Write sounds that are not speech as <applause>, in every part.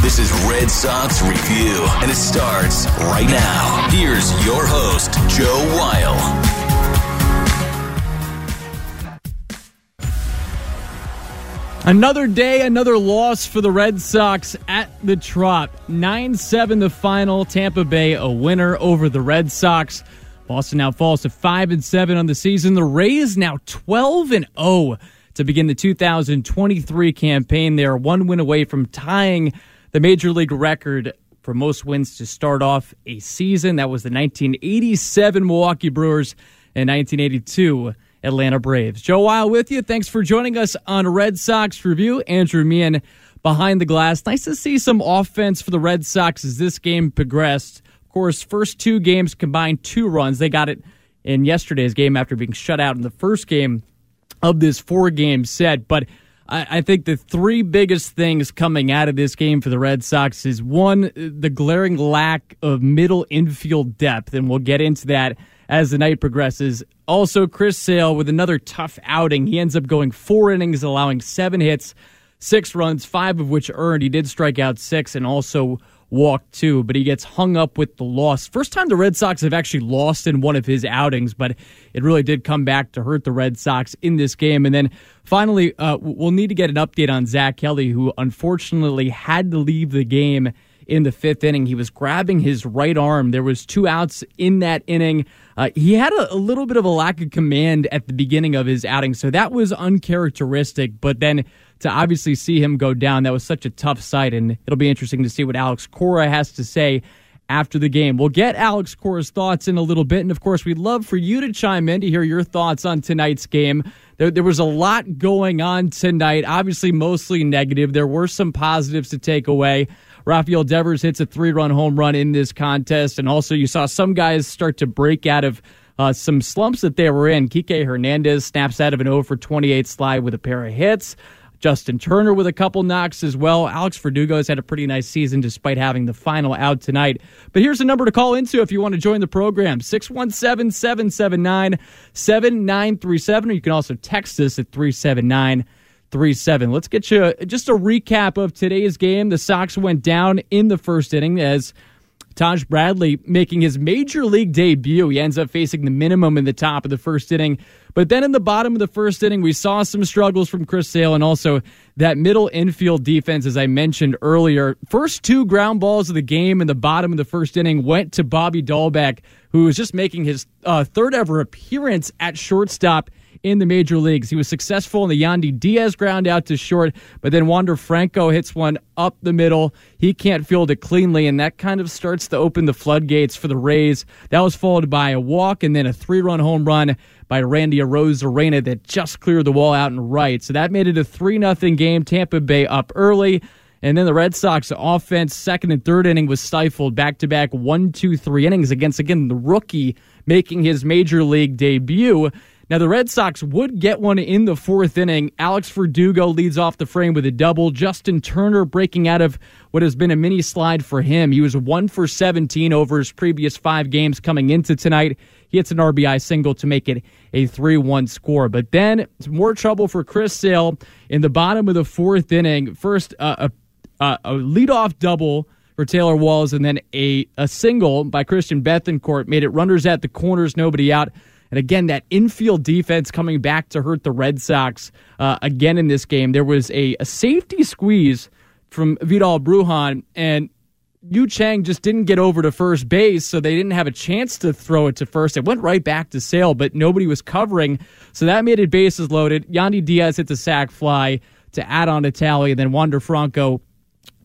This is Red Sox Review, and it starts right now. Here's your host, Joe Weil. Another day, another loss for the Red Sox at the Trop. 9 7 the final. Tampa Bay a winner over the Red Sox. Boston now falls to 5 and 7 on the season. The Rays now 12 and 0 to begin the 2023 campaign. They are one win away from tying the major league record for most wins to start off a season. That was the 1987 Milwaukee Brewers and 1982 Atlanta Braves. Joe Weil with you. Thanks for joining us on Red Sox Review. Andrew Meehan behind the glass. Nice to see some offense for the Red Sox as this game progressed. Of course, first two games combined two runs. They got it in yesterday's game after being shut out in the first game of this four game set. But I, I think the three biggest things coming out of this game for the Red Sox is one, the glaring lack of middle infield depth, and we'll get into that as the night progresses. Also, Chris Sale with another tough outing. He ends up going four innings, allowing seven hits, six runs, five of which earned. He did strike out six and also walked two, but he gets hung up with the loss. First time the Red Sox have actually lost in one of his outings, but it really did come back to hurt the Red Sox in this game. And then finally, uh, we'll need to get an update on Zack Kelly, who unfortunately had to leave the game in the fifth inning. He was grabbing his right arm. There was two outs in that inning. Uh, he had a, a, little bit of a lack of command at the beginning of his outing, so that was uncharacteristic. But then to obviously see him go down, that was such a tough sight, and it'll be interesting to see what Alex Cora has to say after the game. We'll get Alex Cora's thoughts in a little bit, and of course, we'd love for you to chime in to hear your thoughts on tonight's game. There, there was a lot going on tonight, obviously mostly negative. There were some positives to take away. Rafael Devers hits a three run home run in this contest. And also, you saw some guys start to break out of uh, some slumps that they were in. Kike Hernandez snaps out of an 0 for 28 slide with a pair of hits. Justin Turner with a couple knocks as well. Alex Verdugo has had a pretty nice season despite having the final out tonight. But here's a number to call into if you want to join the program 617 779 7937. Or you can also text us at 379 three. Let's get you just a recap of today's game. The Sox went down in the first inning as Taj Bradley making his major league debut. He ends up facing the minimum in the top of the first inning. But then in the bottom of the first inning, we saw some struggles from Chris Sale and also that middle infield defense, as I mentioned earlier. First two ground balls of the game in the bottom of the first inning went to Bobby Dalbec, who was just making his uh, third ever appearance at shortstop in the major leagues. He was successful in the Yandy Diaz ground out to short, but then Wander Franco hits one up the middle. He can't field it cleanly, and that kind of starts to open the floodgates for the Rays. That was followed by a walk and then a three run home run by Randy Arozarena that just cleared the wall out and right. So that made it a 3 0 game. Tampa Bay up early. And then the Red Sox offense, second and third inning, was stifled back to back one, two, three innings against, again, the rookie making his major league debut. Now, the Red Sox would get one in the fourth inning. Alex Verdugo leads off the frame with a double. Justin Turner breaking out of what has been a mini slide for him. He was one for 17 over his previous five games coming into tonight. He hits an RBI single to make it a 3 1 score. But then more trouble for Chris Sale in the bottom of the fourth inning. First, uh, a, a, a leadoff double for Taylor Walls, and then a, a single by Christian Bethancourt made it runners at the corners, nobody out. And again, that infield defense coming back to hurt the Red Sox uh, again in this game. There was a, a safety squeeze from Vidal Brujan, and Yu Chang just didn't get over to first base, so they didn't have a chance to throw it to first. It went right back to Sale, but nobody was covering, so that made it bases loaded. Yandy Diaz hit the sac fly to add on to tally, and then Wander Franco,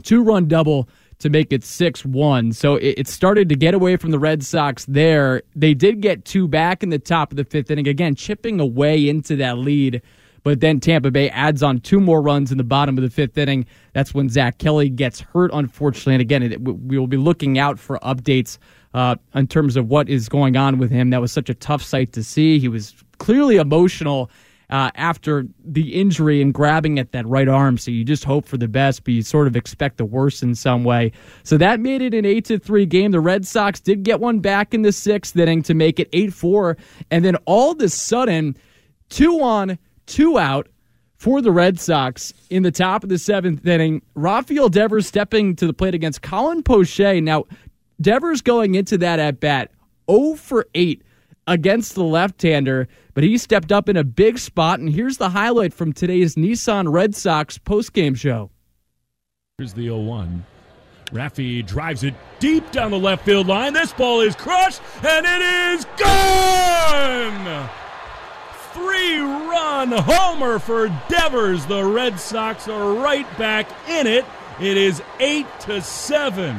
two run double to make it 6 1. So it, it, started to get away from the Red Sox there. They did get two back in the top of the fifth inning, again, chipping away into that lead. But then Tampa Bay adds on two more runs in the bottom of the fifth inning. That's when Zack Kelly gets hurt, unfortunately. And again, it, we will be looking out for updates uh, in terms of what is going on with him. That was such a tough sight to see. He was clearly emotional uh, after the injury and grabbing at that right arm. So you just hope for the best, but you sort of expect the worst in some way. So that made it an eight to three game. The Red Sox did get one back in the sixth inning to make it eight four, and then all of a sudden, two on, two out. For the Red Sox in the top of the seventh inning, Rafael Devers stepping to the plate against Colin Poche. Now, Devers going into that at bat 0 for 8 against the left hander, but he stepped up in a big spot. And here's the highlight from today's Nissan Red Sox postgame show. Here's the 0 1. Raffy drives it deep down the left field line. This ball is crushed, and it is gone! Three run homer for Devers. The Red Sox are right back in it. It is 8 to 7.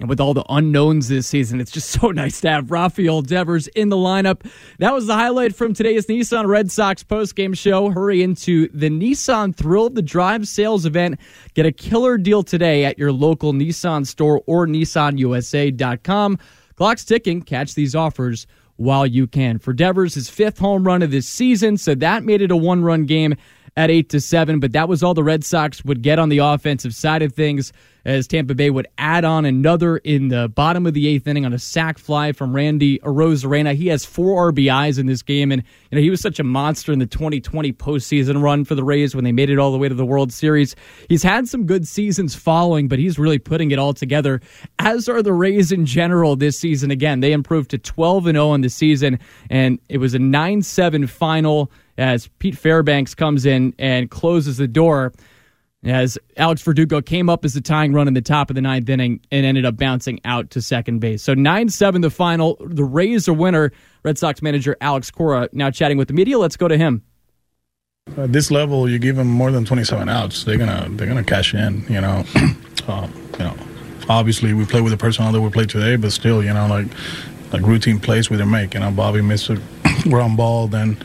And with all the unknowns this season, it's just <laughs> so nice to have Rafael Devers in the lineup. That was the highlight from today's Nissan Red Sox postgame show. Hurry into the Nissan Thrill of the Drive sales event. Get a killer deal today at your local Nissan store or nissanusa.com. Clock's ticking. Catch these offers while you can. For Devers, his fifth home run of this season, so that made it a one run game at 8 to 7, but that was all the Red Sox would get on the offensive side of things as Tampa Bay would add on another in the bottom of the eighth inning on a sac fly from Randy Arozarena. He has four RBIs in this game, and you know he was such a monster in the 2020 postseason run for the Rays when they made it all the way to the World Series. He's had some good seasons following, but he's really putting it all together. As are the Rays in general this season. Again, they improved to 12 and 0 in the season, and it was a 9-7 final as Pete Fairbanks comes in and closes the door as Alex Verdugo came up as the tying run in the top of the ninth inning and ended up bouncing out to second base. So 9 7 the final. The Rays are winner. Red Sox manager Alex Cora now chatting with the media. Let's go to him. At this level, you give them more than 27 outs, they're gonna they're gonna cash in. You know, <clears throat> uh, you know. Obviously, we play with the personnel that we played today, but still, you know, like like routine plays we didn't make. You know, Bobby missed a <clears throat> ground ball, then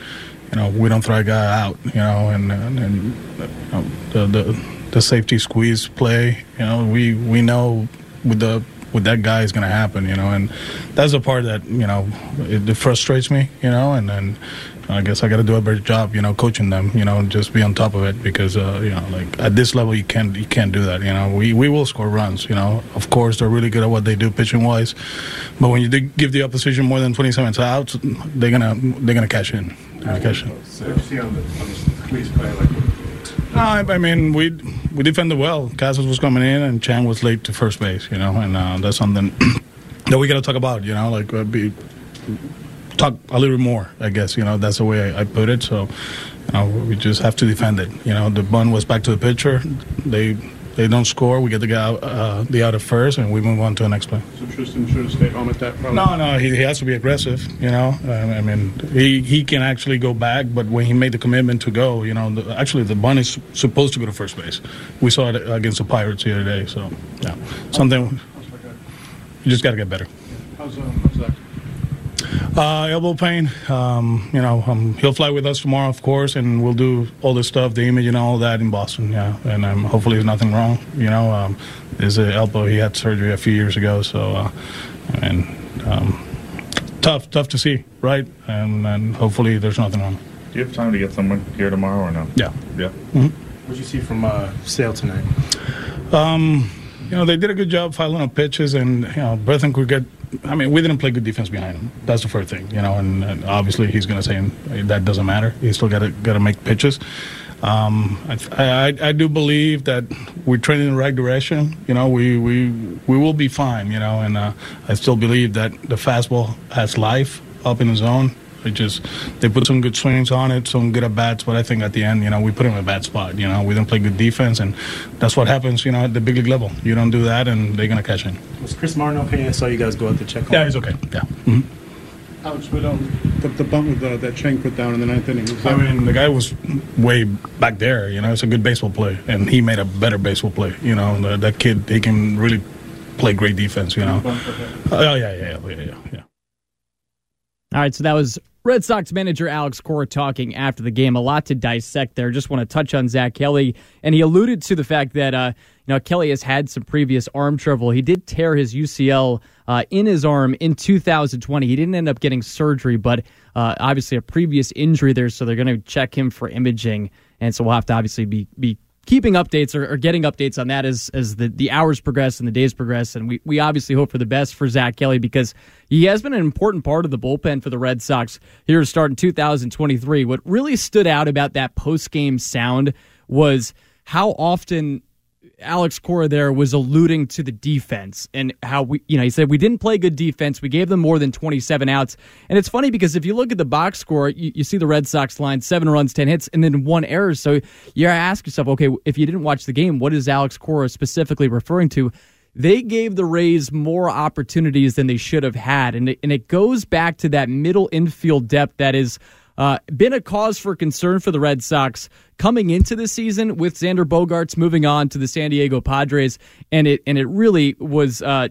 you know, we don't throw a guy out, you know, and and, and you know, the, the the safety squeeze play, you know, we we know with the with that guy is going to happen, you know, and that's the part that you know it, it frustrates me, you know, and then I guess I got to do a better job, you know, coaching them, you know, just be on top of it because, uh, you know, like at this level, you can't you can't do that. You know, we, we will score runs. You know, of course they're really good at what they do pitching wise, but when you give the opposition more than 27 outs, they're gonna they're gonna cash in. Cash. No, I, I mean we we defended well. Casas was coming in and Chang was late to first base. You know, and uh, that's something <clears throat> that we got to talk about. You know, like uh, be talk a little bit more. I guess you know that's the way I, I put it. So you know, we just have to defend it. You know, the bun was back to the pitcher. They they don't score. We get the guy out, uh, the first, and we move on to the next play. So Triston should have stayed home at that. Probably. No, no, he, he has to be aggressive. You know, I mean, he he can actually go back, but when he made the commitment to go, you know, the, actually the bun is supposed to go to first base. We saw it against the Pirates the other day. So yeah, something. You just got to get better. How's, uh, how's that? Uh, elbow pain. Um, you know, um, he'll fly with us tomorrow, of course, and we'll do all the stuff, the image and all that in Boston. Yeah, and um, hopefully there's nothing wrong. You know, um, there's an elbow. He had surgery a few years ago, so uh, and um, tough, tough to see, right? And, and hopefully there's nothing wrong. Do you have time to get someone here tomorrow or no? Yeah. Yeah. Mm-hmm. What did you see from uh, Sale tonight? Um, you know, they did a good job filing up pitches, and you know, Breathen could get. I mean, we didn't play good defense behind him. That's the first thing, you know, and, and obviously he's going to say that doesn't matter. He's still got to got to make pitches. Um, I, I, I do believe that we're trending in the right direction. You know, we we we will be fine. You know, and uh, I still believe that the fastball has life up in the zone. It just they put some good swings on it, some good at bats, but I think at the end, you know, we put him in a bad spot. You know, we didn't play good defense, and that's what happens. You know, at the big league level, you don't do that, and they're gonna catch in. Was Chris Martin okay? I saw you guys go out to check on Yeah, him. he's okay. Yeah. hmm Alex, but um, the, the bunt with uh, that Chang put down in the ninth inning. Was I mean, the guy was way back there. You know, it's a good baseball play, and he made a better baseball play. You know, the, that kid, he can really play great defense. You know. bunt for him? Oh yeah, yeah, yeah, yeah, yeah. yeah. All right, so that was Red Sox manager Alex Cora talking after the game. A lot to dissect there. Just want to touch on Zack Kelly, and he alluded to the fact that uh, you know Kelly has had some previous arm trouble. He did tear his UCL uh, in his arm in 2020. He didn't end up getting surgery, but uh, obviously a previous injury there, so they're going to check him for imaging, and so we'll have to obviously be be keeping updates or, or getting updates on that as as the, the hours progress and the days progress. And we, we obviously hope for the best for Zack Kelly because he has been an important part of the bullpen for the Red Sox here to start in 2023. What really stood out about that post game sound was how often Alex Cora there was alluding to the defense and how we, you know, he said we didn't play good defense. We gave them more than 27 outs. And it's funny because if you look at the box score, you, you see the Red Sox line seven runs, 10 hits, and then one error. So you ask yourself, okay, if you didn't watch the game, what is Alex Cora specifically referring to? They gave the Rays more opportunities than they should have had. And it, and it goes back to that middle infield depth that is uh, been a cause for concern for the Red Sox coming into the season with Xander Bogaerts moving on to the San Diego Padres, and it and it really was uh,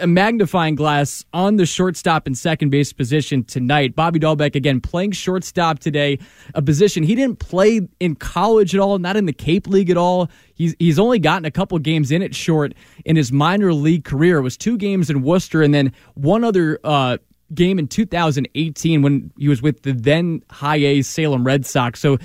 a magnifying glass on the shortstop and second base position tonight. Bobby Dalbec again playing shortstop today, a position he didn't play in college at all, not in the Cape League at all. He's he's only gotten a couple games in it short in his minor league career. It was two games in Worcester and then one other. Uh, game in 2018 when he was with the then high A Salem Red Sox. So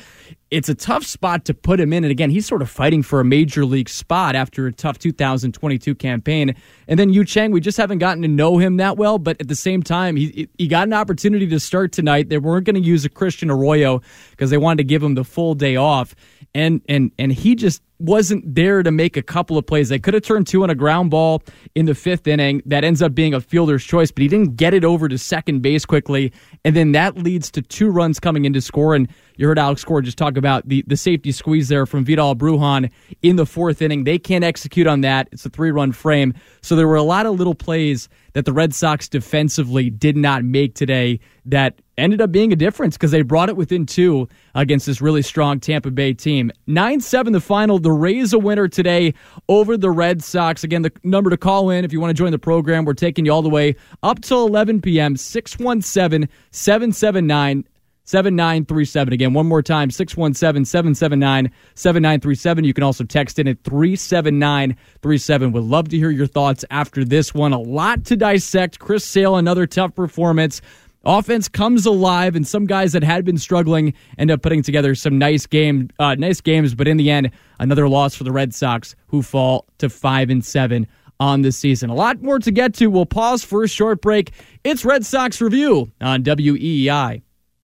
it's a tough spot to put him in. And again, he's sort of fighting for a major league spot after a tough 2022 campaign. And then Yu Chang, we just haven't gotten to know him that well. But at the same time, he he got an opportunity to start tonight. They weren't going to use a Christian Arroyo because they wanted to give him the full day off. And and and he just wasn't there to make a couple of plays. They could have turned two on a ground ball in the fifth inning. That ends up being a fielder's choice, but he didn't get it over to second base quickly. And then that leads to two runs coming into score. And you heard Alex Cora just talk about the, the safety squeeze there from Vidal Brujan in the fourth inning. They can't execute on that. It's a three run frame. So there were a lot of little plays that the Red Sox defensively did not make today that ended up being a difference because they brought it within two against this really strong Tampa Bay team. 9 7 the final. The Rays a winner today over the Red Sox. Again, the number to call in if you want to join the program, we're taking you all the way up till 11 p.m. 617 779 7937. Again, one more time 617 779 7937. You can also text in at 37937. Would love to hear your thoughts after this one. A lot to dissect. Chris Sale, another tough performance. Offense comes alive, and some guys that had been struggling end up putting together some nice game, uh, nice games. But in the end, another loss for the Red Sox, who fall to five and seven on the season. A lot more to get to. We'll pause for a short break. It's Red Sox review on WEEI.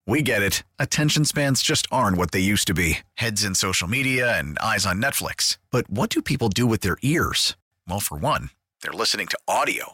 We get it. Attention spans just aren't what they used to be heads in social media and eyes on Netflix. But what do people do with their ears? Well, for one, they're listening to audio.